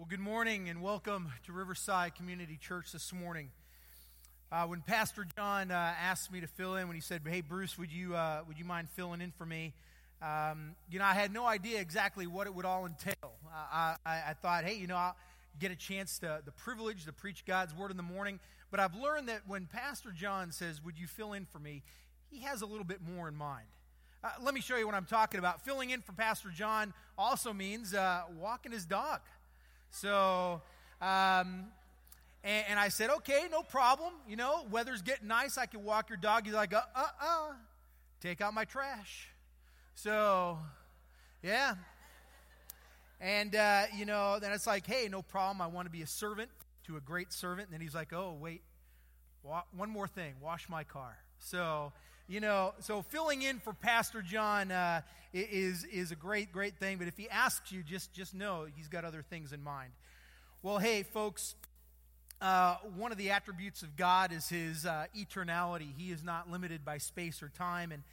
Well, good morning and welcome to Riverside Community Church this morning. Uh, when Pastor John uh, asked me to fill in, when he said, "Hey Bruce, would you uh, would you mind filling in for me?" Um, you know, I had no idea exactly what it would all entail. Uh, I, I, thought, hey, you know, I'll get a chance to the privilege to preach God's word in the morning. But I've learned that when Pastor John says, "Would you fill in for me?" he has a little bit more in mind. Uh, let me show you what I'm talking about. Filling in for Pastor John also means uh, walking his dog. So, um, and, and, I said, okay, no problem. You know, weather's getting nice. I can walk your dog. He's like, uh, uh, uh, take out my trash. So, yeah. And, uh, you know, then it's like, hey, no problem. I want to be a servant to a great servant. And then he's like, oh, wait, wa- one more thing wash my car. So, you know, so filling in for Pastor John uh, is, is a great, great thing. But if he asks you, just, just know he's got other things in mind. Well, hey, folks, uh, one of the attributes of God is his uh, eternality. He is not limited by space or time. And,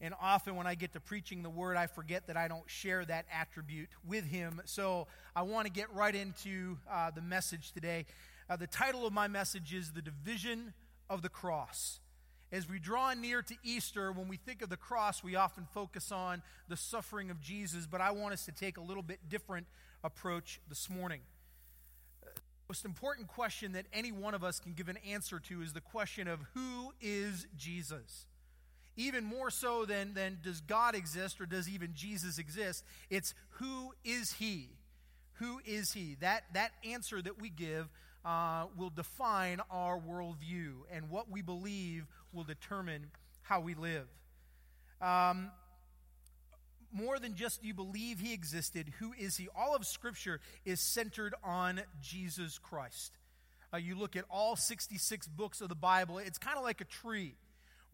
and often when I get to preaching the word, I forget that I don't share that attribute with him. So I want to get right into uh, the message today. Uh, the title of my message is The Division of the Cross. As we draw near to Easter, when we think of the cross, we often focus on the suffering of Jesus, but I want us to take a little bit different approach this morning. The most important question that any one of us can give an answer to is the question of who is Jesus? Even more so than, than does God exist or does even Jesus exist, it's who is he? Who is he? That, that answer that we give uh, will define our worldview, and what we believe will determine how we live. Um, more than just you believe he existed, who is he? All of Scripture is centered on Jesus Christ. Uh, you look at all 66 books of the Bible, it's kind of like a tree.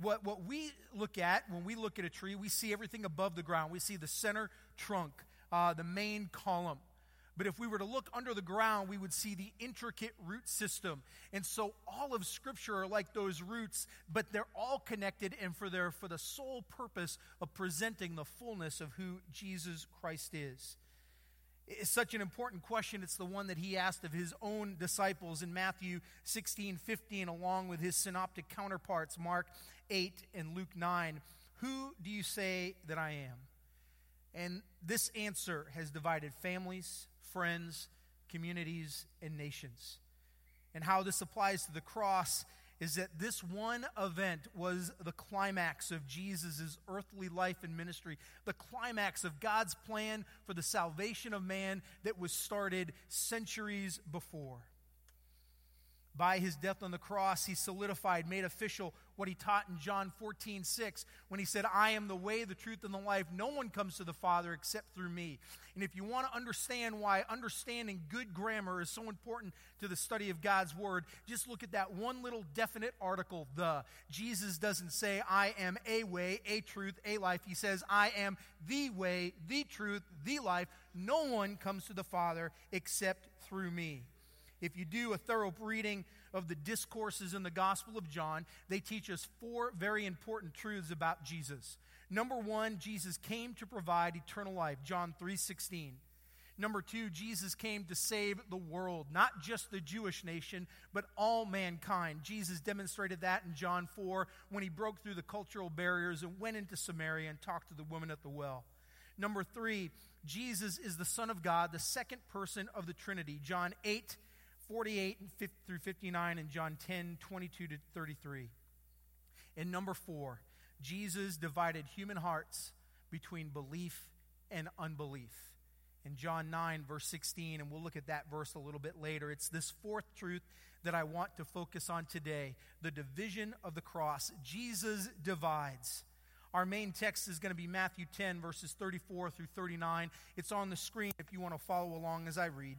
What, what we look at when we look at a tree, we see everything above the ground. We see the center trunk, uh, the main column. But if we were to look under the ground, we would see the intricate root system. And so all of Scripture are like those roots, but they're all connected and for, their, for the sole purpose of presenting the fullness of who Jesus Christ is. It's such an important question. It's the one that he asked of his own disciples in Matthew 16, 15, along with his synoptic counterparts, Mark 8 and Luke 9. Who do you say that I am? And this answer has divided families, friends, communities, and nations. And how this applies to the cross is that this one event was the climax of Jesus' earthly life and ministry, the climax of God's plan for the salvation of man that was started centuries before. By his death on the cross, he solidified, made official what he taught in John 14, 6, when he said, I am the way, the truth, and the life. No one comes to the Father except through me. And if you want to understand why understanding good grammar is so important to the study of God's Word, just look at that one little definite article, the. Jesus doesn't say, I am a way, a truth, a life. He says, I am the way, the truth, the life. No one comes to the Father except through me. If you do a thorough reading of the discourses in the Gospel of John, they teach us four very important truths about Jesus. Number one, Jesus came to provide eternal life, John 3:16. Number two, Jesus came to save the world, not just the Jewish nation, but all mankind. Jesus demonstrated that in John 4 when he broke through the cultural barriers and went into Samaria and talked to the woman at the well. Number three, Jesus is the Son of God, the second person of the Trinity. John 8 48 through 59 and John 10, 22 to 33. And number four, Jesus divided human hearts between belief and unbelief. In John 9, verse 16, and we'll look at that verse a little bit later. It's this fourth truth that I want to focus on today the division of the cross. Jesus divides. Our main text is going to be Matthew 10, verses 34 through 39. It's on the screen if you want to follow along as I read.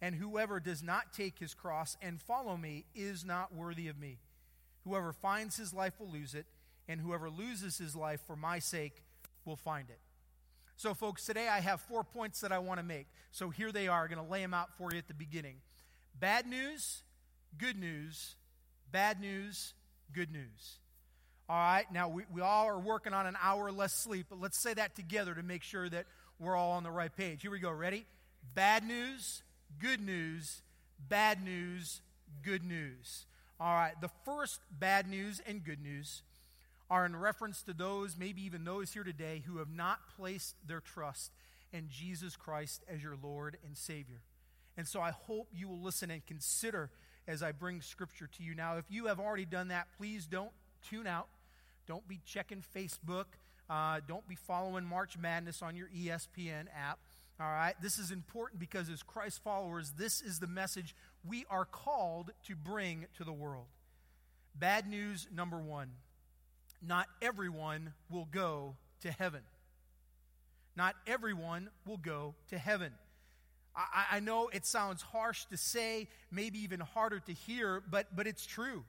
And whoever does not take his cross and follow me is not worthy of me. Whoever finds his life will lose it, and whoever loses his life for my sake will find it. So, folks, today I have four points that I want to make. So here they are. I'm going to lay them out for you at the beginning. Bad news, good news, bad news, good news. All right, now we, we all are working on an hour less sleep, but let's say that together to make sure that we're all on the right page. Here we go. Ready? Bad news, good news, bad news, good news. All right, the first bad news and good news are in reference to those, maybe even those here today, who have not placed their trust in Jesus Christ as your Lord and Savior. And so I hope you will listen and consider as I bring Scripture to you. Now, if you have already done that, please don't tune out. Don't be checking Facebook. Uh, don't be following March Madness on your ESPN app. All right? This is important because as Christ followers, this is the message we are called to bring to the world. Bad news number one not everyone will go to heaven. Not everyone will go to heaven. I, I, know it sounds harsh to say, maybe even harder to hear, but, but it's true.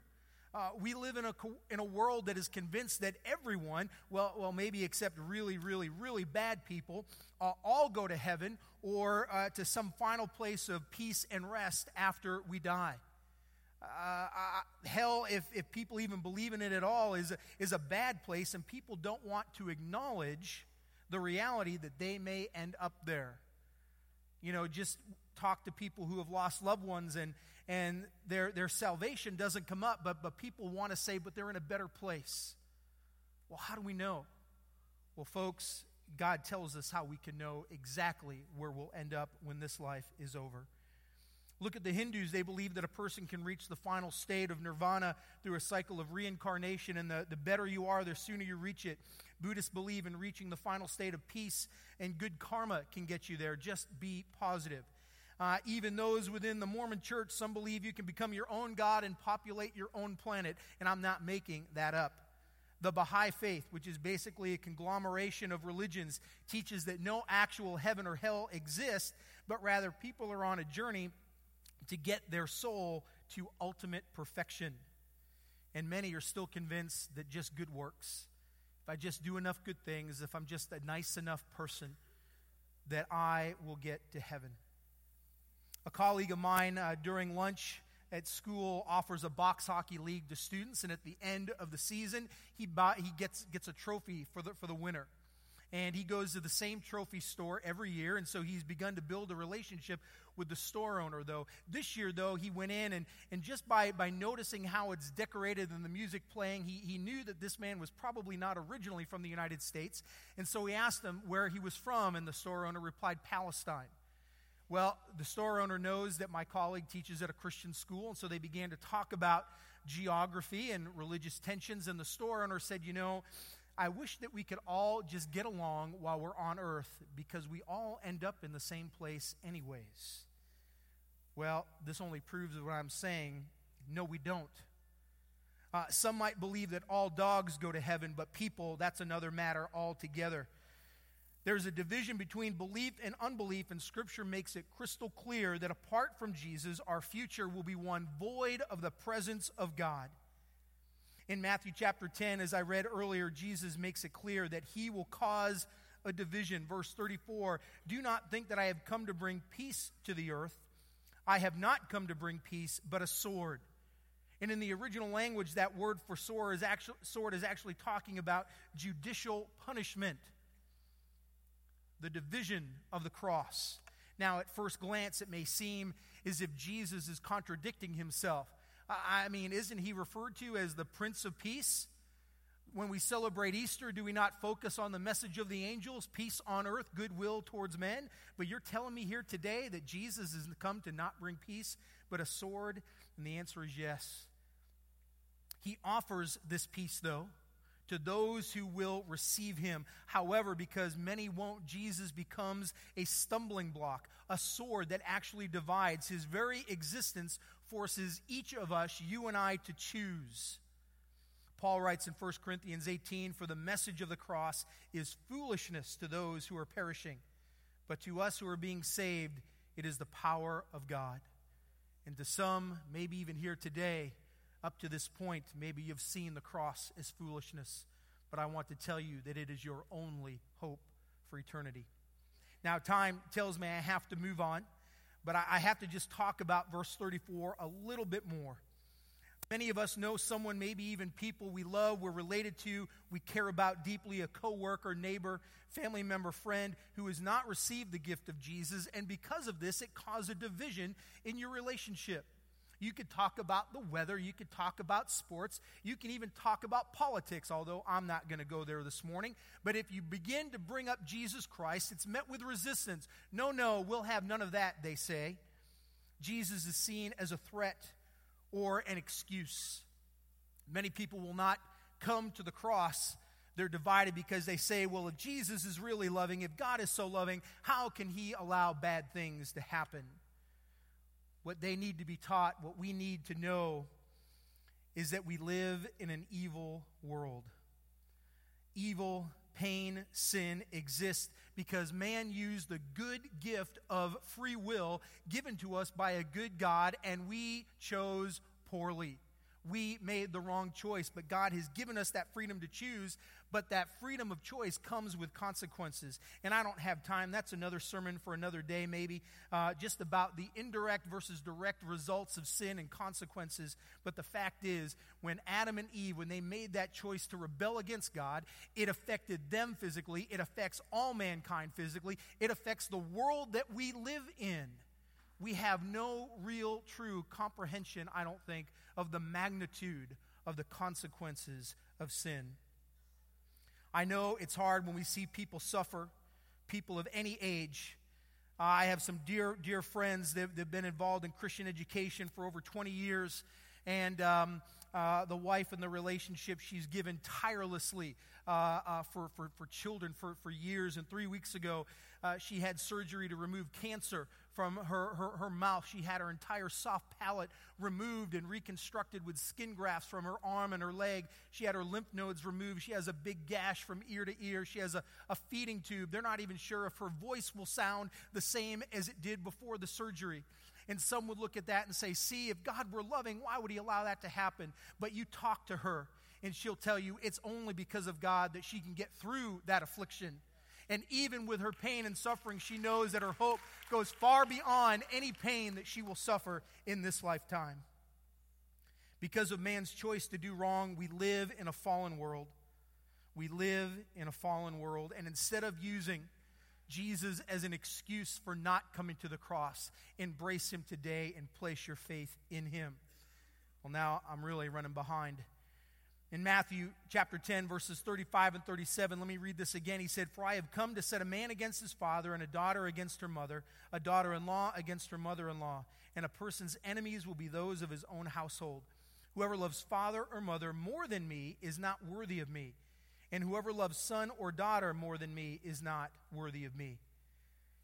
Uh, we live in a, in a world that is convinced that everyone, well, well maybe except really, really, really bad people, uh, all go to heaven or uh, to some final place of peace and rest after we die. Uh, hell, if, if people even believe in it at all, is a, is a bad place, and people don't want to acknowledge the reality that they may end up there. You know, just talk to people who have lost loved ones and, and their, their salvation doesn't come up, but, but people want to say, but they're in a better place. Well, how do we know? Well, folks, God tells us how we can know exactly where we'll end up when this life is over. Look at the Hindus. They believe that a person can reach the final state of nirvana through a cycle of reincarnation, and the, the better you are, the sooner you reach it. Buddhists believe in reaching the final state of peace, and good karma can get you there. Just be positive. Uh, even those within the Mormon church, some believe you can become your own God and populate your own planet, and I'm not making that up. The Baha'i faith, which is basically a conglomeration of religions, teaches that no actual heaven or hell exists, but rather people are on a journey to get their soul to ultimate perfection. And many are still convinced that just good works, if I just do enough good things, if I'm just a nice enough person, that I will get to heaven. A colleague of mine uh, during lunch at school offers a box hockey league to students, and at the end of the season, he, buy, he gets, gets a trophy for the, for the winner and he goes to the same trophy store every year. And so he's begun to build a relationship with the store owner though. This year though he went in and, and just by, by noticing how it's decorated and the music playing he, he knew that this man was probably not originally from the united states. And so he asked him where he was from and the store owner replied palestine. Well the store owner knows that my colleague teaches at a christian school and so they began to talk about geography and religious tensions and the store owner said you know I wish that we could all just get along while we're on earth because we all end up in the same place, anyways. Well, this only proves what I'm saying. No, we don't. Uh, some might believe that all dogs go to heaven, but people, that's another matter altogether. There's a division between belief and unbelief, and Scripture makes it crystal clear that apart from Jesus, our future will be one void of the presence of God. In Matthew chapter 10, as I read earlier, Jesus makes it clear that he will cause a division. Verse 34 Do not think that I have come to bring peace to the earth. I have not come to bring peace, but a sword. And in the original language, that word for sword is actually, sword is actually talking about judicial punishment, the division of the cross. Now, at first glance, it may seem as if Jesus is contradicting himself. I mean, isn't he referred to as the Prince of Peace? When we celebrate Easter, do we not focus on the message of the angels, peace on earth, goodwill towards men? But you're telling me here today that Jesus has come to not bring peace, but a sword? And the answer is yes. He offers this peace, though, to those who will receive him. However, because many won't, Jesus becomes a stumbling block, a sword that actually divides. His very existence forces each of us, you and I, to choose. Paul writes in 1 Corinthians 18 For the message of the cross is foolishness to those who are perishing, but to us who are being saved, it is the power of God. And to some, maybe even here today, up to this point, maybe you've seen the cross as foolishness. But I want to tell you that it is your only hope for eternity. Now, time tells me I have to move on, but I have to just talk about verse 34 a little bit more. Many of us know someone, maybe even people we love, we're related to, we care about deeply, a coworker, neighbor, family member, friend who has not received the gift of Jesus, and because of this, it caused a division in your relationship. You could talk about the weather, you could talk about sports, you can even talk about politics, although I'm not going to go there this morning. But if you begin to bring up Jesus Christ, it's met with resistance. No, no, we'll have none of that, they say. Jesus is seen as a threat or an excuse. Many people will not come to the cross. They're divided because they say, well, if Jesus is really loving, if God is so loving, how can he allow bad things to happen? What they need to be taught, what we need to know, is that we live in an evil world. Evil, pain, sin exists because man used the good gift of free will given to us by a good God, and we chose poorly. We made the wrong choice, but God has given us that freedom to choose, but that freedom of choice comes with consequences. And I don't have time. That's another sermon for another day, maybe, uh, just about the indirect versus direct results of sin and consequences. But the fact is, when Adam and Eve, when they made that choice to rebel against God, it affected them physically, it affects all mankind physically, it affects the world that we live in we have no real, true comprehension, I don't think, of the magnitude of the consequences of sin. I know it's hard when we see people suffer, people of any age. I have some dear, dear friends that have been involved in Christian education for over 20 years, and um, uh, the wife and the relationship she's given tirelessly uh, uh, for, for, for children for, for years. And three weeks ago, uh, she had surgery to remove cancer from her, her, her mouth. She had her entire soft palate removed and reconstructed with skin grafts from her arm and her leg. She had her lymph nodes removed. She has a big gash from ear to ear. She has a, a feeding tube. They're not even sure if her voice will sound the same as it did before the surgery. And some would look at that and say, See, if God were loving, why would He allow that to happen? But you talk to her, and she'll tell you it's only because of God that she can get through that affliction. And even with her pain and suffering, she knows that her hope goes far beyond any pain that she will suffer in this lifetime. Because of man's choice to do wrong, we live in a fallen world. We live in a fallen world. And instead of using Jesus as an excuse for not coming to the cross, embrace him today and place your faith in him. Well, now I'm really running behind. In Matthew chapter 10, verses 35 and 37, let me read this again. He said, For I have come to set a man against his father, and a daughter against her mother, a daughter in law against her mother in law, and a person's enemies will be those of his own household. Whoever loves father or mother more than me is not worthy of me, and whoever loves son or daughter more than me is not worthy of me.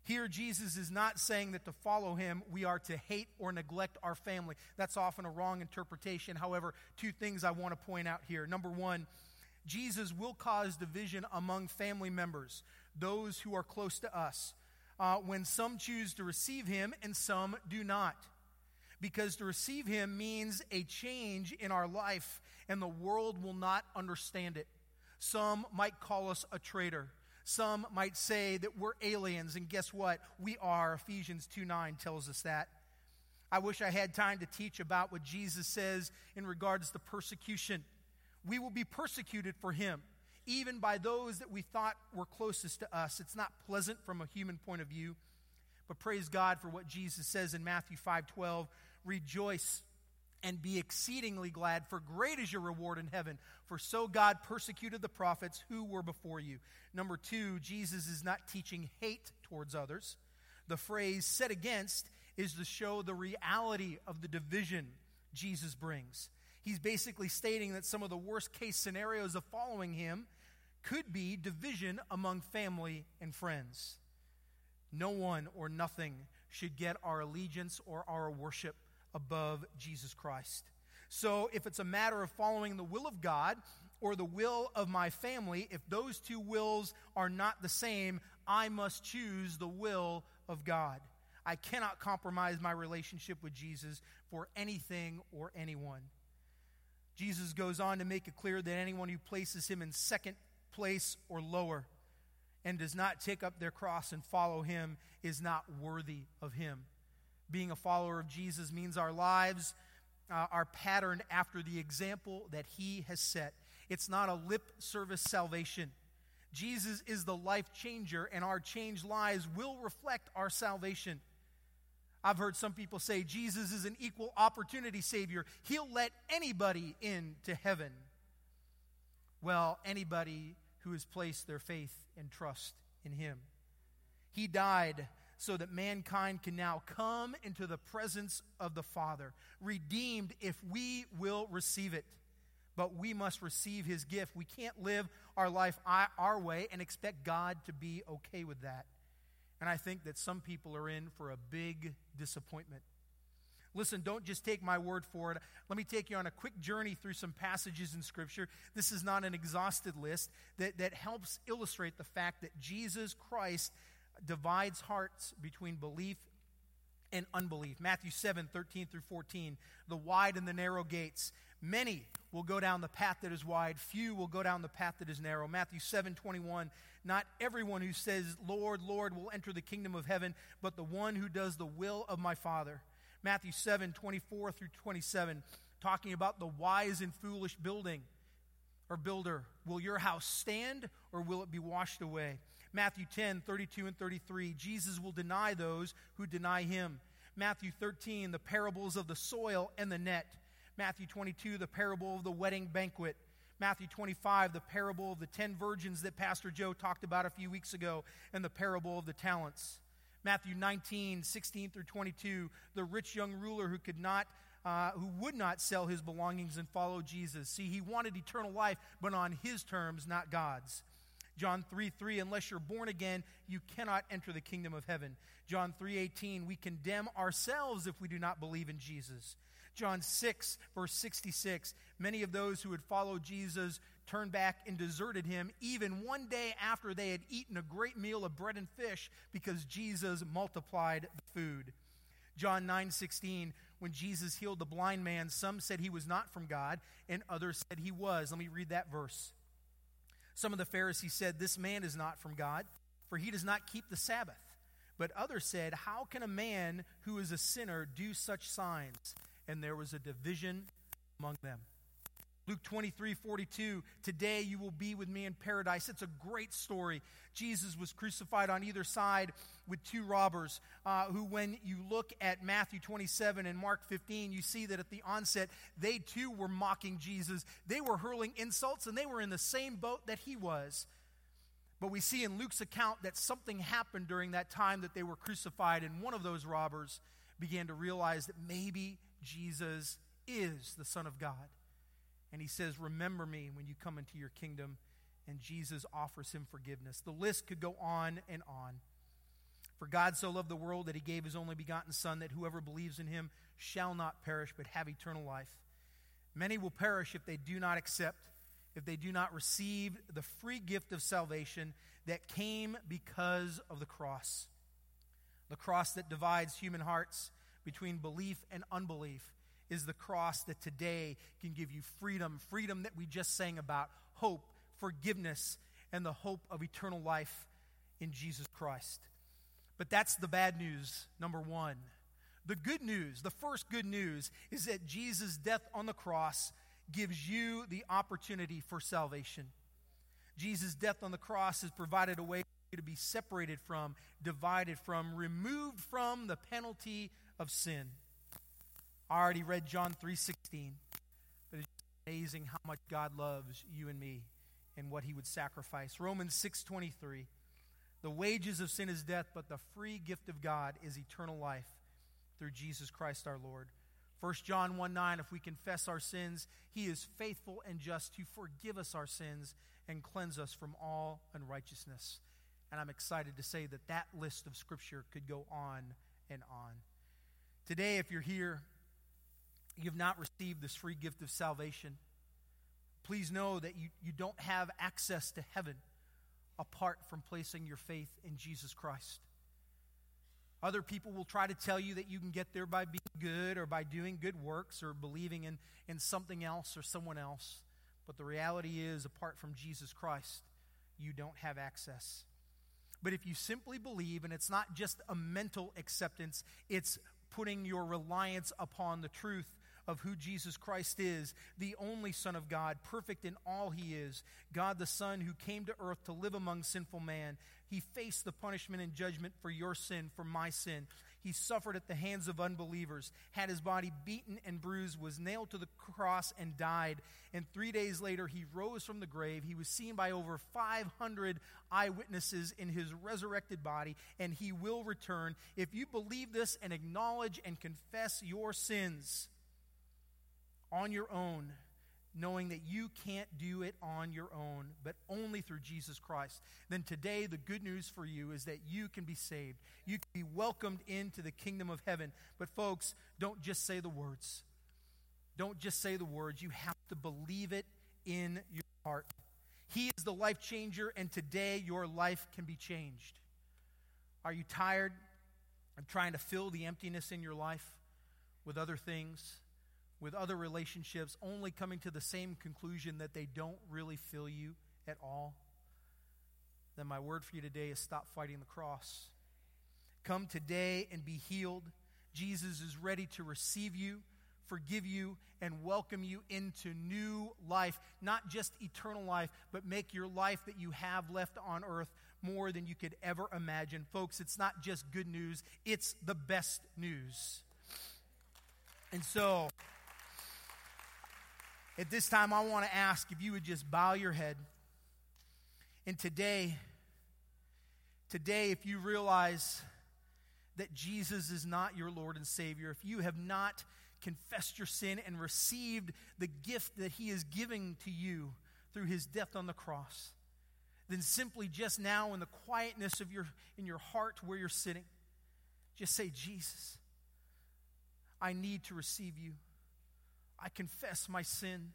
Here, Jesus is not saying that to follow him, we are to hate or neglect our family. That's often a wrong interpretation. However, two things I want to point out here. Number one, Jesus will cause division among family members, those who are close to us, uh, when some choose to receive him and some do not. Because to receive him means a change in our life, and the world will not understand it. Some might call us a traitor. Some might say that we're aliens, and guess what? We are. Ephesians 2 9 tells us that. I wish I had time to teach about what Jesus says in regards to persecution. We will be persecuted for him, even by those that we thought were closest to us. It's not pleasant from a human point of view, but praise God for what Jesus says in Matthew 5 12. Rejoice and be exceedingly glad, for great is your reward in heaven. For so God persecuted the prophets who were before you. Number two, Jesus is not teaching hate towards others. The phrase set against is to show the reality of the division Jesus brings. He's basically stating that some of the worst case scenarios of following him could be division among family and friends. No one or nothing should get our allegiance or our worship above Jesus Christ. So, if it's a matter of following the will of God or the will of my family, if those two wills are not the same, I must choose the will of God. I cannot compromise my relationship with Jesus for anything or anyone. Jesus goes on to make it clear that anyone who places him in second place or lower and does not take up their cross and follow him is not worthy of him. Being a follower of Jesus means our lives uh, are patterned after the example that he has set. It's not a lip service salvation. Jesus is the life changer, and our changed lives will reflect our salvation. I've heard some people say Jesus is an equal opportunity Savior. He'll let anybody into heaven. Well, anybody who has placed their faith and trust in Him. He died so that mankind can now come into the presence of the Father, redeemed if we will receive it. But we must receive His gift. We can't live our life our way and expect God to be okay with that. And I think that some people are in for a big disappointment. Listen, don't just take my word for it. Let me take you on a quick journey through some passages in Scripture. This is not an exhausted list that, that helps illustrate the fact that Jesus Christ divides hearts between belief and unbelief. Matthew 7 13 through 14. The wide and the narrow gates. Many will go down the path that is wide, few will go down the path that is narrow. Matthew 7 21. Not everyone who says, Lord, Lord, will enter the kingdom of heaven, but the one who does the will of my Father. Matthew 7 24 through 27, talking about the wise and foolish building or builder. Will your house stand or will it be washed away? Matthew 10 32 and 33, Jesus will deny those who deny him. Matthew 13, the parables of the soil and the net. Matthew 22, the parable of the wedding banquet. Matthew 25, the parable of the ten virgins that Pastor Joe talked about a few weeks ago, and the parable of the talents. Matthew 19, 16 through 22, the rich young ruler who could not uh, who would not sell his belongings and follow Jesus. See, he wanted eternal life, but on his terms, not God's. John 3 3, unless you're born again, you cannot enter the kingdom of heaven. John 3 18, we condemn ourselves if we do not believe in Jesus. John 6, verse 66, many of those who had followed Jesus turned back and deserted him even one day after they had eaten a great meal of bread and fish because Jesus multiplied the food. John 9:16 when Jesus healed the blind man some said he was not from God and others said he was. Let me read that verse. Some of the Pharisees said this man is not from God for he does not keep the Sabbath. But others said how can a man who is a sinner do such signs? And there was a division among them. Luke 23 42, today you will be with me in paradise. It's a great story. Jesus was crucified on either side with two robbers, uh, who, when you look at Matthew 27 and Mark 15, you see that at the onset, they too were mocking Jesus. They were hurling insults, and they were in the same boat that he was. But we see in Luke's account that something happened during that time that they were crucified, and one of those robbers began to realize that maybe Jesus is the Son of God. And he says, Remember me when you come into your kingdom. And Jesus offers him forgiveness. The list could go on and on. For God so loved the world that he gave his only begotten Son, that whoever believes in him shall not perish, but have eternal life. Many will perish if they do not accept, if they do not receive the free gift of salvation that came because of the cross. The cross that divides human hearts between belief and unbelief is the cross that today can give you freedom, freedom that we just sang about, hope, forgiveness, and the hope of eternal life in Jesus Christ. But that's the bad news, number one. The good news, the first good news, is that Jesus' death on the cross gives you the opportunity for salvation. Jesus' death on the cross has provided a way for you to be separated from, divided from, removed from the penalty of sin. I already read John 3:16, but it's amazing how much God loves you and me and what he would sacrifice. Romans 6:23. The wages of sin is death, but the free gift of God is eternal life through Jesus Christ our Lord. 1 John 1 9, if we confess our sins, he is faithful and just to forgive us our sins and cleanse us from all unrighteousness. And I'm excited to say that that list of Scripture could go on and on. Today, if you're here you've not received this free gift of salvation, please know that you, you don't have access to heaven apart from placing your faith in Jesus Christ. Other people will try to tell you that you can get there by being good or by doing good works or believing in, in something else or someone else. But the reality is, apart from Jesus Christ, you don't have access. But if you simply believe, and it's not just a mental acceptance, it's putting your reliance upon the truth of who Jesus Christ is, the only Son of God, perfect in all he is, God the Son who came to earth to live among sinful man. He faced the punishment and judgment for your sin, for my sin. He suffered at the hands of unbelievers, had his body beaten and bruised, was nailed to the cross, and died. And three days later, he rose from the grave. He was seen by over 500 eyewitnesses in his resurrected body, and he will return. If you believe this and acknowledge and confess your sins, on your own, knowing that you can't do it on your own, but only through Jesus Christ, then today the good news for you is that you can be saved. You can be welcomed into the kingdom of heaven. But, folks, don't just say the words. Don't just say the words. You have to believe it in your heart. He is the life changer, and today your life can be changed. Are you tired of trying to fill the emptiness in your life with other things? With other relationships, only coming to the same conclusion that they don't really fill you at all, then my word for you today is stop fighting the cross. Come today and be healed. Jesus is ready to receive you, forgive you, and welcome you into new life. Not just eternal life, but make your life that you have left on earth more than you could ever imagine. Folks, it's not just good news, it's the best news. And so, at this time, I want to ask if you would just bow your head. And today, today, if you realize that Jesus is not your Lord and Savior, if you have not confessed your sin and received the gift that He is giving to you through His death on the cross, then simply just now in the quietness of your in your heart where you're sitting, just say, Jesus, I need to receive you. I confess my sin.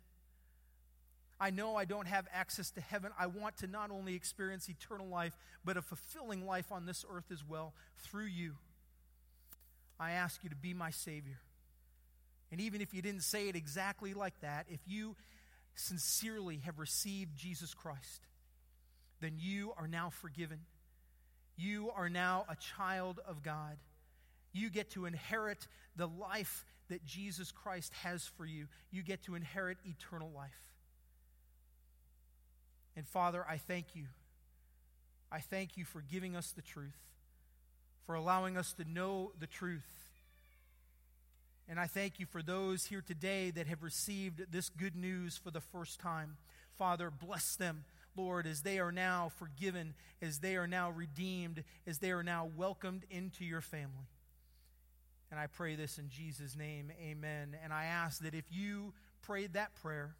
I know I don't have access to heaven. I want to not only experience eternal life, but a fulfilling life on this earth as well through you. I ask you to be my Savior. And even if you didn't say it exactly like that, if you sincerely have received Jesus Christ, then you are now forgiven. You are now a child of God. You get to inherit the life that Jesus Christ has for you. You get to inherit eternal life. And Father, I thank you. I thank you for giving us the truth, for allowing us to know the truth. And I thank you for those here today that have received this good news for the first time. Father, bless them, Lord, as they are now forgiven, as they are now redeemed, as they are now welcomed into your family. And I pray this in Jesus' name, amen. And I ask that if you prayed that prayer,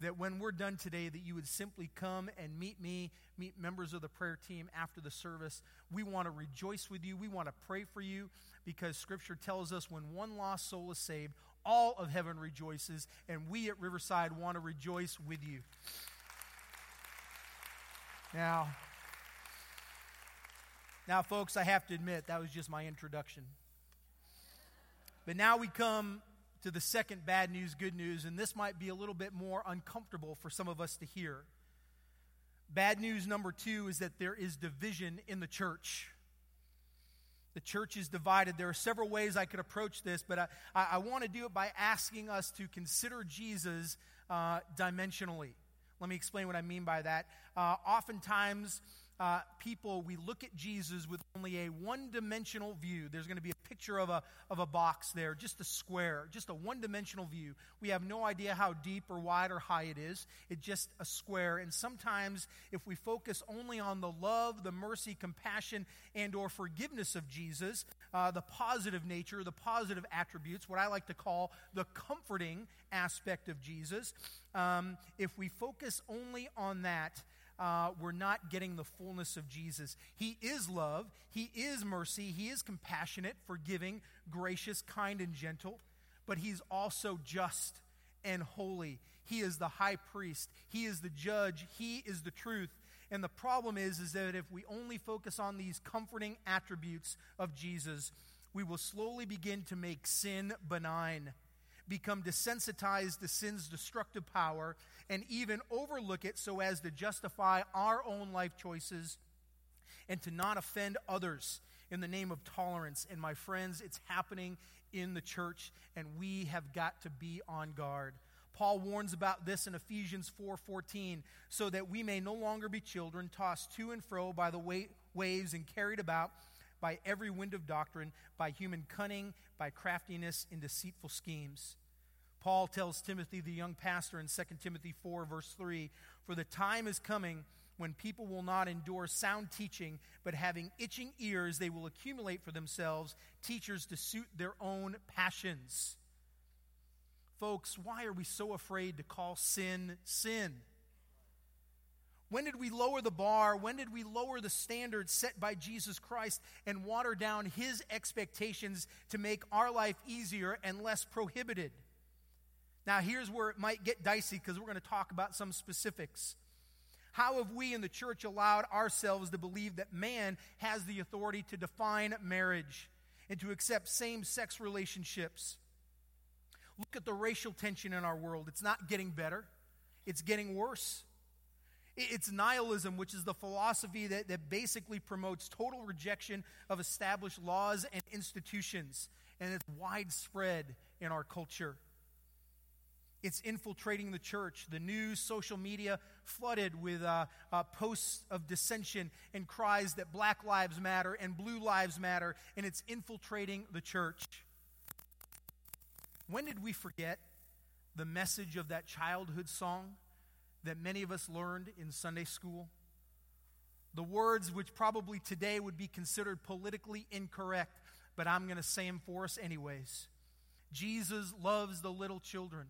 that when we're done today that you would simply come and meet me meet members of the prayer team after the service. We want to rejoice with you. We want to pray for you because scripture tells us when one lost soul is saved all of heaven rejoices. And we at riverside want to rejoice with you. Now now folks i have to admit that was just my introduction but now we come to the second bad news, good news, and this might be a little bit more uncomfortable for some of us to hear. Bad news number two is that there is division in the church. The church is divided. There are several ways I could approach this, but I, I, want to do it by asking us to consider Jesus uh, dimensionally. Let me explain what I mean by that. Uh, oftentimes, uh, people, we look at Jesus with only a one dimensional view. There's going to be a picture of a, of a box there, just a square, just a one dimensional view. We have no idea how deep or wide or high it is. It's just a square. And sometimes, if we focus only on the love, the mercy, compassion, and or forgiveness of Jesus, uh, the positive nature, the positive attributes, what I like to call the comforting aspect of Jesus, um, if we focus only on that, uh, we're not getting the fullness of Jesus. He is love, He is mercy, He is compassionate, forgiving, gracious, kind, and gentle, but He's also just and holy. He is the high priest, He is the judge, He is the truth. And the problem is, is that if we only focus on these comforting attributes of Jesus, we will slowly begin to make sin benign, become desensitized to sin's destructive power, and even overlook it so as to justify our own life choices and to not offend others in the name of tolerance. And my friends, it's happening in the church, and we have got to be on guard. Paul warns about this in Ephesians 4:14, so that we may no longer be children tossed to and fro by the waves and carried about by every wind of doctrine, by human cunning, by craftiness in deceitful schemes. Paul tells Timothy, the young pastor, in 2 Timothy 4, verse 3 For the time is coming when people will not endure sound teaching, but having itching ears, they will accumulate for themselves teachers to suit their own passions. Folks, why are we so afraid to call sin sin? When did we lower the bar? When did we lower the standards set by Jesus Christ and water down his expectations to make our life easier and less prohibited? Now, here's where it might get dicey because we're going to talk about some specifics. How have we in the church allowed ourselves to believe that man has the authority to define marriage and to accept same sex relationships? Look at the racial tension in our world. It's not getting better, it's getting worse. It's nihilism, which is the philosophy that, that basically promotes total rejection of established laws and institutions, and it's widespread in our culture. It's infiltrating the church. The news, social media, flooded with uh, uh, posts of dissension and cries that black lives matter and blue lives matter, and it's infiltrating the church. When did we forget the message of that childhood song that many of us learned in Sunday school? The words which probably today would be considered politically incorrect, but I'm going to say them for us anyways. Jesus loves the little children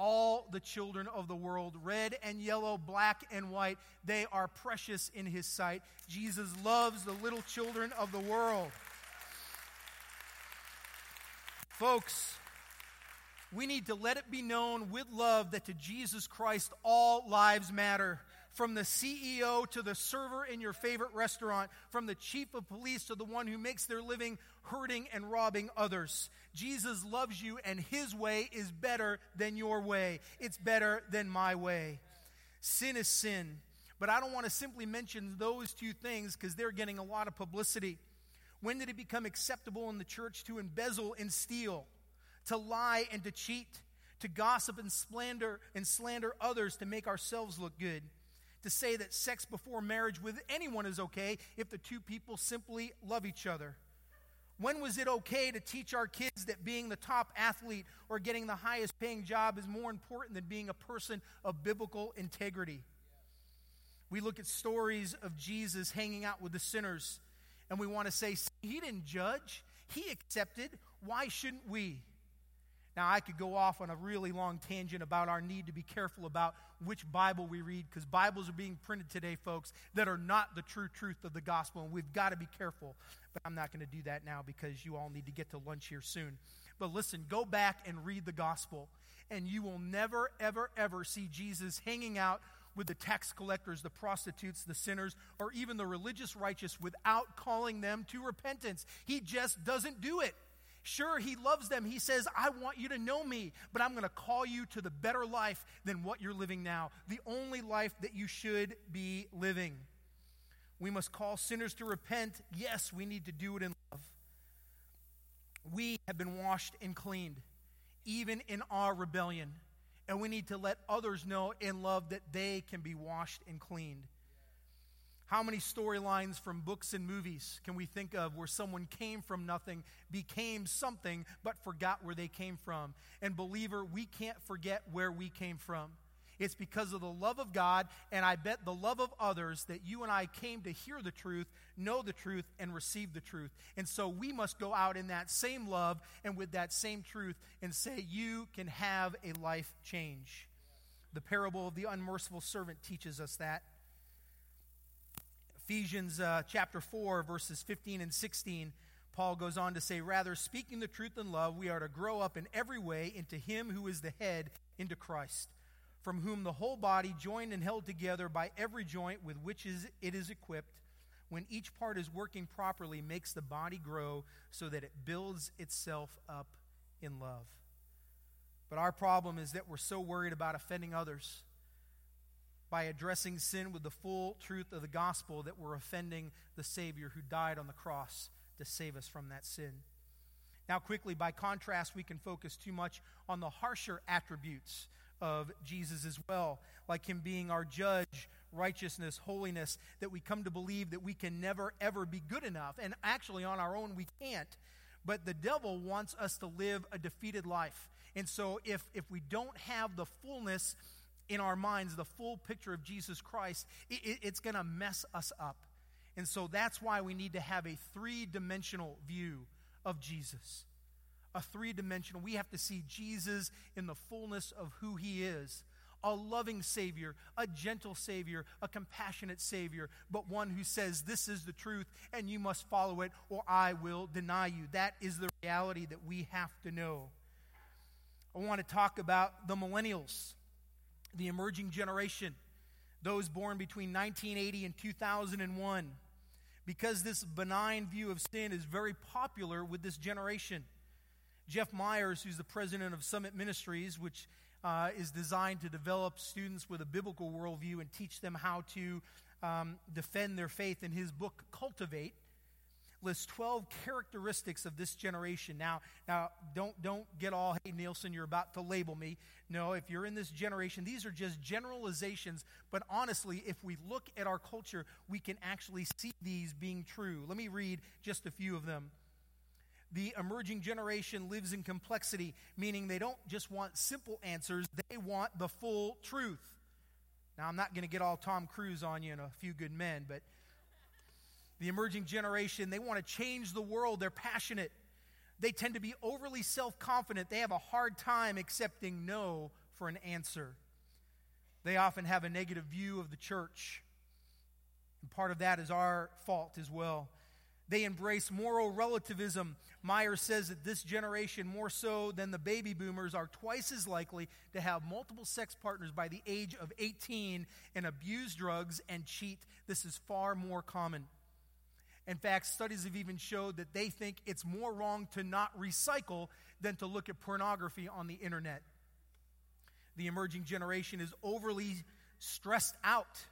all the children of the world, red and yellow, black and white. They are precious in his sight. Jesus loves the little children of the world. Folks, we need to let it be known with love that to Jesus Christ all lives matter. From the CEO to the server in your favorite restaurant, from the chief of police to the one who makes their living hurting and robbing others. Jesus loves you, and his way is better than your way. It's better than my way. Sin is sin. But I don't want to simply mention those two things because they're getting a lot of publicity. When did it become acceptable in the church to embezzle and steal, to lie and to cheat, to gossip and slander and slander others to make ourselves look good? To say that sex before marriage with anyone is okay if the two people simply love each other. When was it okay to teach our kids that being the top athlete or getting the highest paying job is more important than being a person of biblical integrity? We look at stories of Jesus hanging out with the sinners and we want to say, He didn't judge, He accepted. Why shouldn't we? Now, I could go off on a really long tangent about our need to be careful about which Bible we read because Bibles are being printed today, folks, that are not the true truth of the gospel, and we've got to be careful. But I'm not going to do that now because you all need to get to lunch here soon. But listen, go back and read the gospel, and you will never, ever, ever see Jesus hanging out with the tax collectors, the prostitutes, the sinners, or even the religious righteous without calling them to repentance. He just doesn't do it. Sure, he loves them. He says, I want you to know me, but I'm going to call you to the better life than what you're living now, the only life that you should be living. We must call sinners to repent. Yes, we need to do it in love. We have been washed and cleaned, even in our rebellion. And we need to let others know in love that they can be washed and cleaned. How many storylines from books and movies can we think of where someone came from nothing, became something, but forgot where they came from? And, believer, we can't forget where we came from. It's because of the love of God, and I bet the love of others, that you and I came to hear the truth, know the truth, and receive the truth. And so we must go out in that same love and with that same truth and say, You can have a life change. The parable of the unmerciful servant teaches us that. Ephesians uh, chapter 4, verses 15 and 16, Paul goes on to say, Rather, speaking the truth in love, we are to grow up in every way into Him who is the head, into Christ, from whom the whole body, joined and held together by every joint with which is, it is equipped, when each part is working properly, makes the body grow so that it builds itself up in love. But our problem is that we're so worried about offending others by addressing sin with the full truth of the gospel that we're offending the Savior who died on the cross to save us from that sin. Now, quickly, by contrast, we can focus too much on the harsher attributes of Jesus as well, like him being our judge, righteousness, holiness, that we come to believe that we can never, ever be good enough. And actually, on our own, we can't. But the devil wants us to live a defeated life. And so, if, if we don't have the fullness in our minds, the full picture of Jesus Christ, it, it, it's going to mess us up. And so, that's why we need to have a three dimensional view of Jesus a three dimensional. We have to see Jesus in the fullness of who he is a loving Savior, a gentle Savior, a compassionate Savior, but one who says, This is the truth and you must follow it or I will deny you. That is the reality that we have to know. I want to talk about the millennials, the emerging generation, those born between 1980 and 2001, because this benign view of sin is very popular with this generation. Jeff Myers, who's the president of Summit Ministries, which uh, is designed to develop students with a biblical worldview and teach them how to um, defend their faith in his book, Cultivate, lists 12 characteristics of this generation. Now, now don't, don't get all, hey, Nielson, you're about to label me. No, if you're in this generation, these are just generalizations. But honestly, if we look at our culture, we can actually see these being true. Let me read just a few of them the emerging generation lives in complexity, meaning they don't just want simple answers, they want the full truth. Now, I'm not going to get all Tom Cruise on you and a few good men, but the emerging generation, they want to change the world. They're passionate. They tend to be overly self confident. They have a hard time accepting no for an answer. They often have a negative view of the church. And part of that is our fault as well. They embrace moral relativism. Meyer says that this generation, more so than the baby boomers, are twice as likely to have multiple sex partners by the age of 18 and abuse drugs and cheat. This is far more common. In fact, studies have even showed that they think it's more wrong to not recycle than to look at pornography on the internet. The emerging generation is overly stressed out.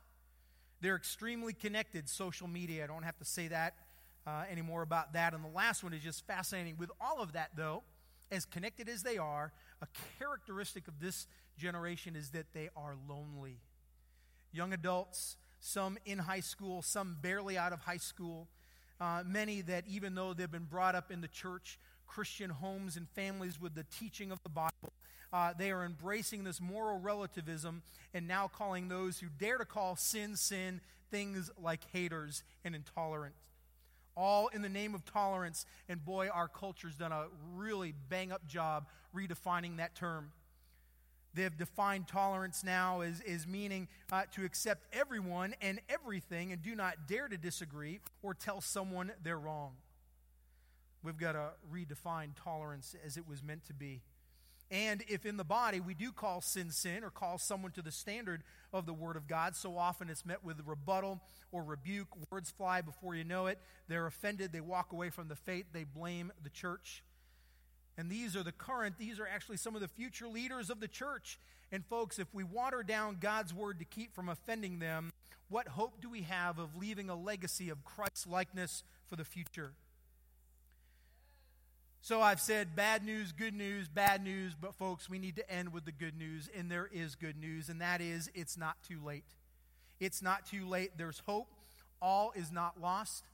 They're extremely connected. Social media, I don't have to say that uh, any more about that. And the last one is just fascinating. With all of that, though, as connected as they are, a characteristic of this generation is that they are lonely. Young adults, some in high school, some barely out of high school, uh, many that even though they've been brought up in the church, Christian homes and families with the teaching of the Bible, uh, they are embracing this moral relativism and now calling those who dare to call sin sin things like haters and intolerant all in the name of tolerance. And boy, our culture's done a really bang up job redefining that term. They've defined tolerance now as, as meaning uh, to accept everyone and everything and do not dare to disagree or tell someone they're wrong. We've got to redefine tolerance as it was meant to be. And if in the body we do call sin sin or call someone to the standard of the Word of God, so often it's met with rebuttal or rebuke. Words fly before you know it. They're offended. They walk away from the faith. They blame the church. And these are the current, these are actually some of the future leaders of the church. And folks, if we water down God's Word to keep from offending them, what hope do we have of leaving a legacy of Christ likeness for the future? So I've said bad news, good news, bad news, but folks, we need to end with the good news, and there is good news, and that is it's not too late. It's not too late. There's hope. All is not lost.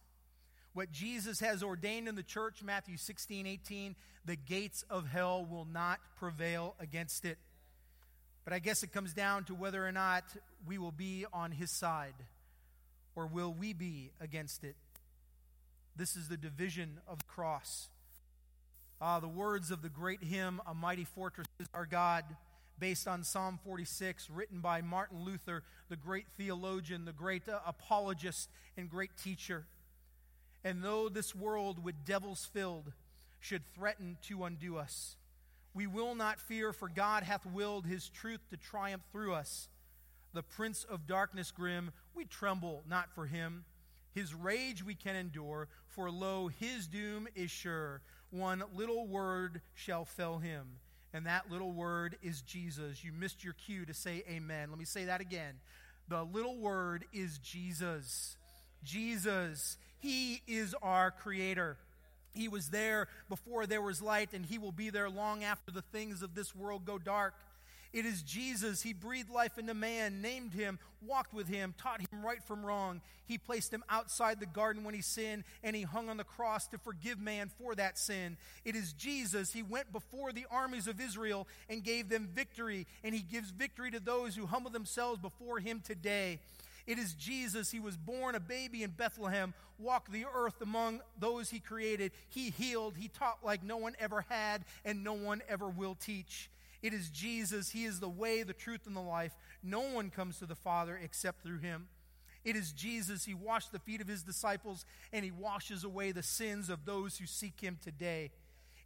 What Jesus has ordained in the church, Matthew 16, 18, the gates of hell will not prevail against it. But I guess it comes down to whether or not we will be on his side or will we be against it. This is the division of the cross. Ah, the words of the great hymn, A Mighty Fortress is Our God, based on Psalm 46, written by Martin Luther, the great theologian, the great uh, apologist, and great teacher. And though this world with devils filled should threaten to undo us, We will not fear, for God hath willed his truth to triumph through us. The prince of darkness grim, we tremble not for him. His rage we can endure, for lo, his doom is sure. One little word shall fell him, and that little word is Jesus. You missed your cue to say amen. Let me say that again. The little word is Jesus. Jesus. He is our creator. He was there before there was light, and He will be there long after the things of this world go dark. It is Jesus. He breathed life into man, named him, walked with him, taught him right from wrong. He placed him outside the garden when he sinned, and he hung on the cross to forgive man for that sin. It is Jesus. He went before the armies of Israel and gave them victory, and he gives victory to those who humble themselves before him today. It is Jesus. He was born a baby in Bethlehem, walked the earth among those he created. He healed. He taught like no one ever had and no one ever will teach. It is Jesus. He is the way, the truth, and the life. No one comes to the Father except through him. It is Jesus. He washed the feet of his disciples and he washes away the sins of those who seek him today.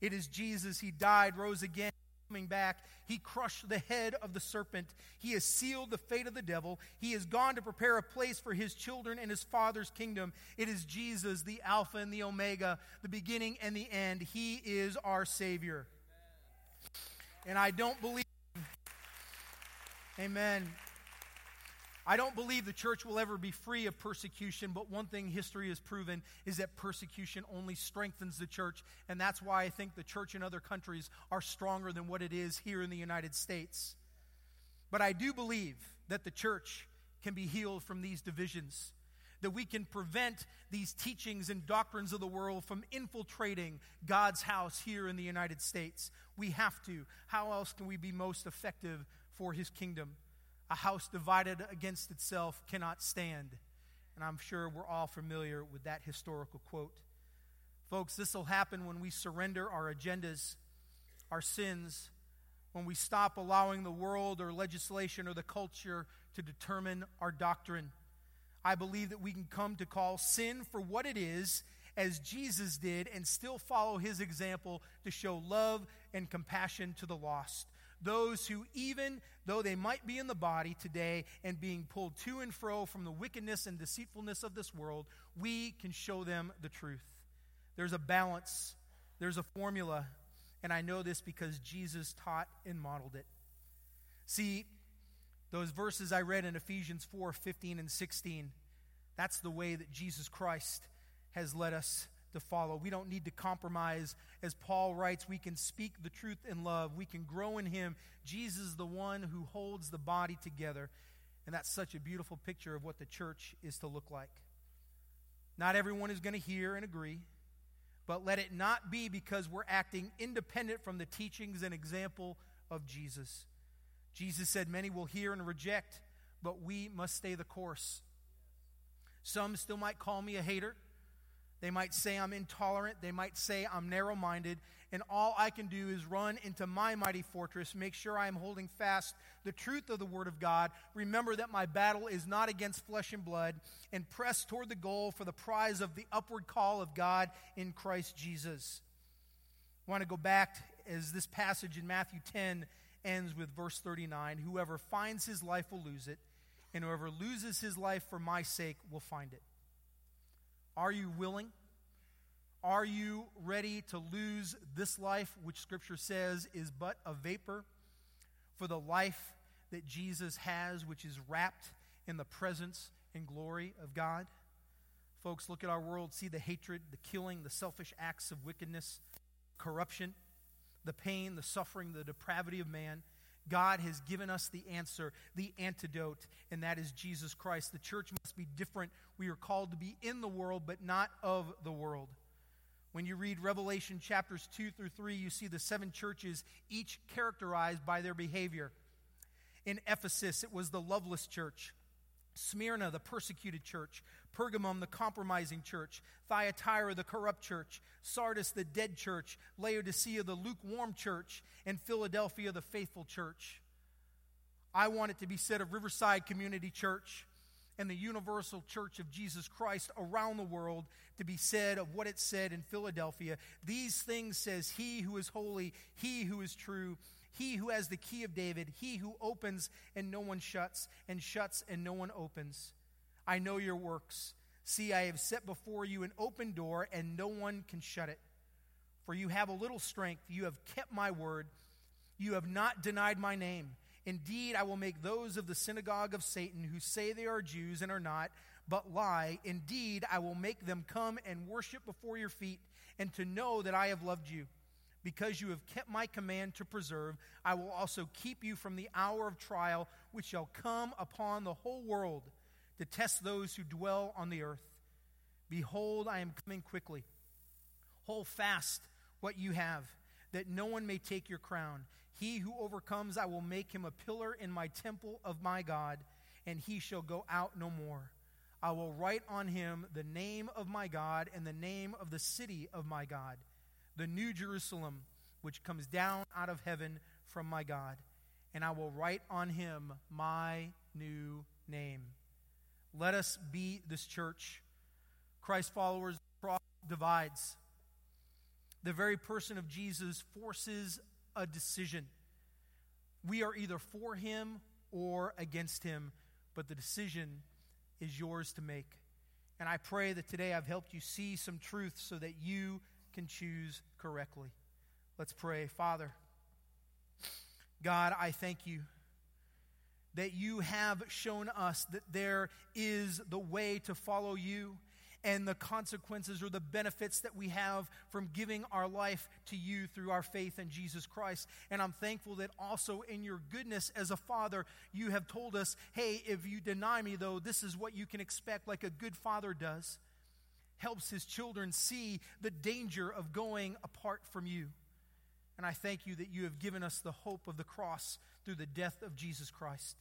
It is Jesus. He died, rose again coming back. He crushed the head of the serpent. He has sealed the fate of the devil. He has gone to prepare a place for his children in his Father's kingdom. It is Jesus, the Alpha and the Omega, the beginning and the end. He is our Savior. And I don't believe. Amen. I don't believe the church will ever be free of persecution, but one thing history has proven is that persecution only strengthens the church, and that's why I think the church in other countries are stronger than what it is here in the United States. But I do believe that the church can be healed from these divisions, that we can prevent these teachings and doctrines of the world from infiltrating God's house here in the United States. We have to. How else can we be most effective for his kingdom? A house divided against itself cannot stand. And I'm sure we're all familiar with that historical quote. Folks, this will happen when we surrender our agendas, our sins, when we stop allowing the world or legislation or the culture to determine our doctrine. I believe that we can come to call sin for what it is, as Jesus did, and still follow his example to show love and compassion to the lost those who, even though they might be in the body today and being pulled to and fro from the wickedness and deceitfulness of this world, we can show them the truth. There's a balance, there's a formula, and I know this because Jesus taught and modeled it. See, those verses I read in Ephesians 4 15 and 16, that's the way that Jesus Christ has led us to follow. We don't need to compromise. As Paul writes, we can speak the truth in love. We can grow in Him. Jesus is the one who holds the body together. And that's such a beautiful picture of what the church is to look like. Not everyone is going to hear and agree, but let it not be because we're acting independent from the teachings and example of Jesus. Jesus said, Many will hear and reject, but we must stay the course. Some still might call me a hater. They might say I'm intolerant. They might say I'm narrow minded. And all I can do is run into my mighty fortress, make sure I am holding fast the truth of the Word of God. Remember that my battle is not against flesh and blood, and press toward the goal for the prize of the upward call of God in Christ Jesus. I want to go back as this passage in Matthew 10 ends with verse 39 Whoever finds his life will lose it, and whoever loses his life for my sake will find it. Are you willing? Are you ready to lose this life, which Scripture says is but a vapor, for the life that Jesus has, which is wrapped in the presence and glory of God? Folks, look at our world, see the hatred, the killing, the selfish acts of wickedness, corruption, the pain, the suffering, the depravity of man. God has given us the answer, the antidote, and that is Jesus Christ. The church must be different. We are called to be in the world, but not of the world. When you read Revelation chapters 2 through 3, you see the seven churches, each characterized by their behavior. In Ephesus, it was the loveless church. Smyrna, the persecuted church, Pergamum, the compromising church, Thyatira, the corrupt church, Sardis, the dead church, Laodicea, the lukewarm church, and Philadelphia, the faithful church. I want it to be said of Riverside Community Church and the universal church of Jesus Christ around the world to be said of what it said in Philadelphia. These things says he who is holy, he who is true, he who has the key of David, he who opens and no one shuts, and shuts and no one opens. I know your works. See, I have set before you an open door, and no one can shut it. For you have a little strength, you have kept my word, you have not denied my name. Indeed, I will make those of the synagogue of Satan who say they are Jews and are not, but lie. Indeed, I will make them come and worship before your feet, and to know that I have loved you. Because you have kept my command to preserve, I will also keep you from the hour of trial which shall come upon the whole world to test those who dwell on the earth. Behold, I am coming quickly. Hold fast what you have, that no one may take your crown. He who overcomes, I will make him a pillar in my temple of my God, and he shall go out no more. I will write on him the name of my God and the name of the city of my God, the new Jerusalem, which comes down out of heaven from my God. And I will write on him my new name. Let us be this church. Christ followers, cross divides. The very person of Jesus forces a decision. We are either for him or against him, but the decision is yours to make. And I pray that today I've helped you see some truth so that you can choose correctly. Let's pray. Father, God, I thank you that you have shown us that there is the way to follow you and the consequences or the benefits that we have from giving our life to you through our faith in Jesus Christ. And I'm thankful that also in your goodness as a father, you have told us, hey, if you deny me, though, this is what you can expect, like a good father does. Helps his children see the danger of going apart from you. And I thank you that you have given us the hope of the cross through the death of Jesus Christ.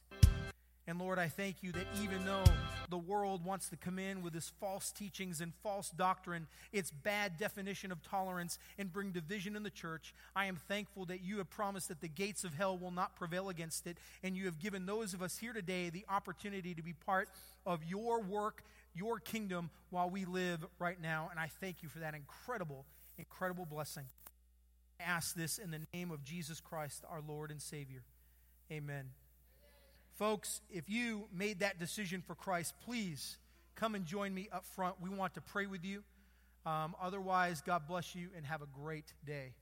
And Lord, I thank you that even though the world wants to come in with its false teachings and false doctrine, its bad definition of tolerance, and bring division in the church, I am thankful that you have promised that the gates of hell will not prevail against it. And you have given those of us here today the opportunity to be part of your work, your kingdom, while we live right now. And I thank you for that incredible, incredible blessing. I ask this in the name of Jesus Christ, our Lord and Savior. Amen. Folks, if you made that decision for Christ, please come and join me up front. We want to pray with you. Um, otherwise, God bless you and have a great day.